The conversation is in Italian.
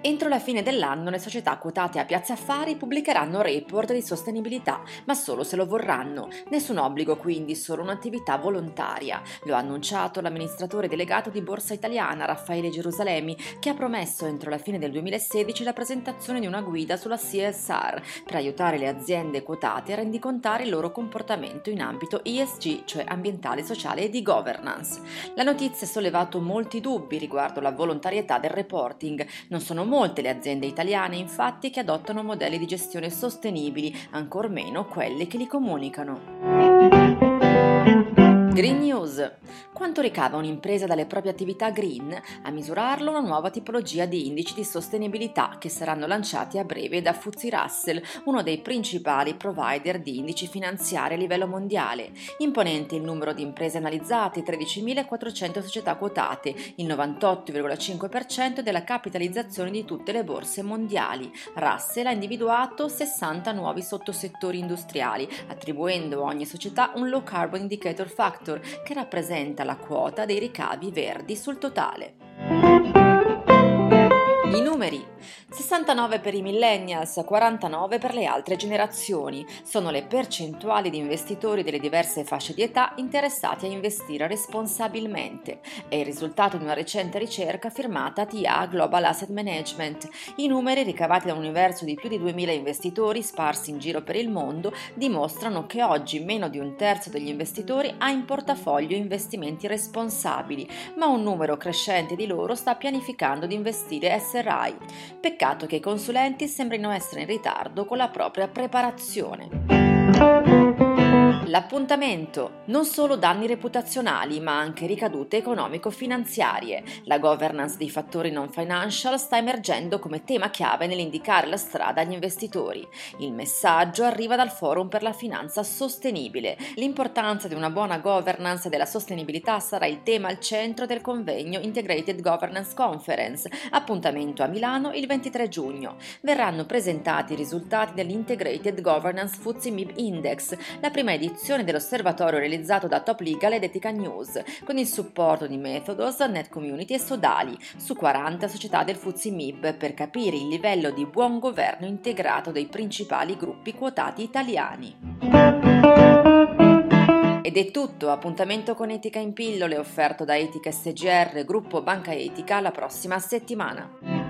Entro la fine dell'anno le società quotate a Piazza Affari pubblicheranno report di sostenibilità, ma solo se lo vorranno. Nessun obbligo quindi, solo un'attività volontaria. Lo ha annunciato l'amministratore delegato di Borsa Italiana, Raffaele Gerusalemi, che ha promesso entro la fine del 2016 la presentazione di una guida sulla CSR per aiutare le aziende quotate a rendicontare il loro comportamento in ambito ESG, cioè ambientale, sociale e di governance. La notizia ha sollevato molti dubbi riguardo la volontarietà del report reporting. Non sono molte le aziende italiane infatti che adottano modelli di gestione sostenibili, ancor meno quelle che li comunicano. Green News. Quanto ricava un'impresa dalle proprie attività green? A misurarlo una nuova tipologia di indici di sostenibilità che saranno lanciati a breve da Fuzzy Russell, uno dei principali provider di indici finanziari a livello mondiale. Imponente il numero di imprese analizzate, 13.400 società quotate, il 98,5% della capitalizzazione di tutte le borse mondiali. Russell ha individuato 60 nuovi sottosettori industriali, attribuendo a ogni società un low carbon indicator factor Factor che rappresenta la quota dei ricavi verdi sul totale. I numeri 69 per i millennials, 49 per le altre generazioni. Sono le percentuali di investitori delle diverse fasce di età interessati a investire responsabilmente. È il risultato di una recente ricerca firmata TA Global Asset Management. I numeri ricavati da un universo di più di 2000 investitori sparsi in giro per il mondo dimostrano che oggi meno di un terzo degli investitori ha in portafoglio investimenti responsabili, ma un numero crescente di loro sta pianificando di investire SRI Rai. Peccato che i consulenti sembrino essere in ritardo con la propria preparazione. L'appuntamento, non solo danni reputazionali ma anche ricadute economico-finanziarie. La governance dei fattori non financial sta emergendo come tema chiave nell'indicare la strada agli investitori. Il messaggio arriva dal Forum per la Finanza Sostenibile. L'importanza di una buona governance della sostenibilità sarà il tema al centro del convegno Integrated Governance Conference, appuntamento a Milano il 23 giugno. Verranno presentati i risultati dell'Integrated Governance FTSE MIB Index, la prima edizione edizione dell'osservatorio realizzato da Top Legal ed Etica News, con il supporto di Methodos, Net Community e Sodali, su 40 società del Fuzzi MIB, per capire il livello di buon governo integrato dei principali gruppi quotati italiani. Ed è tutto, appuntamento con Etica in pillole offerto da Etica SGR, gruppo Banca Etica, la prossima settimana.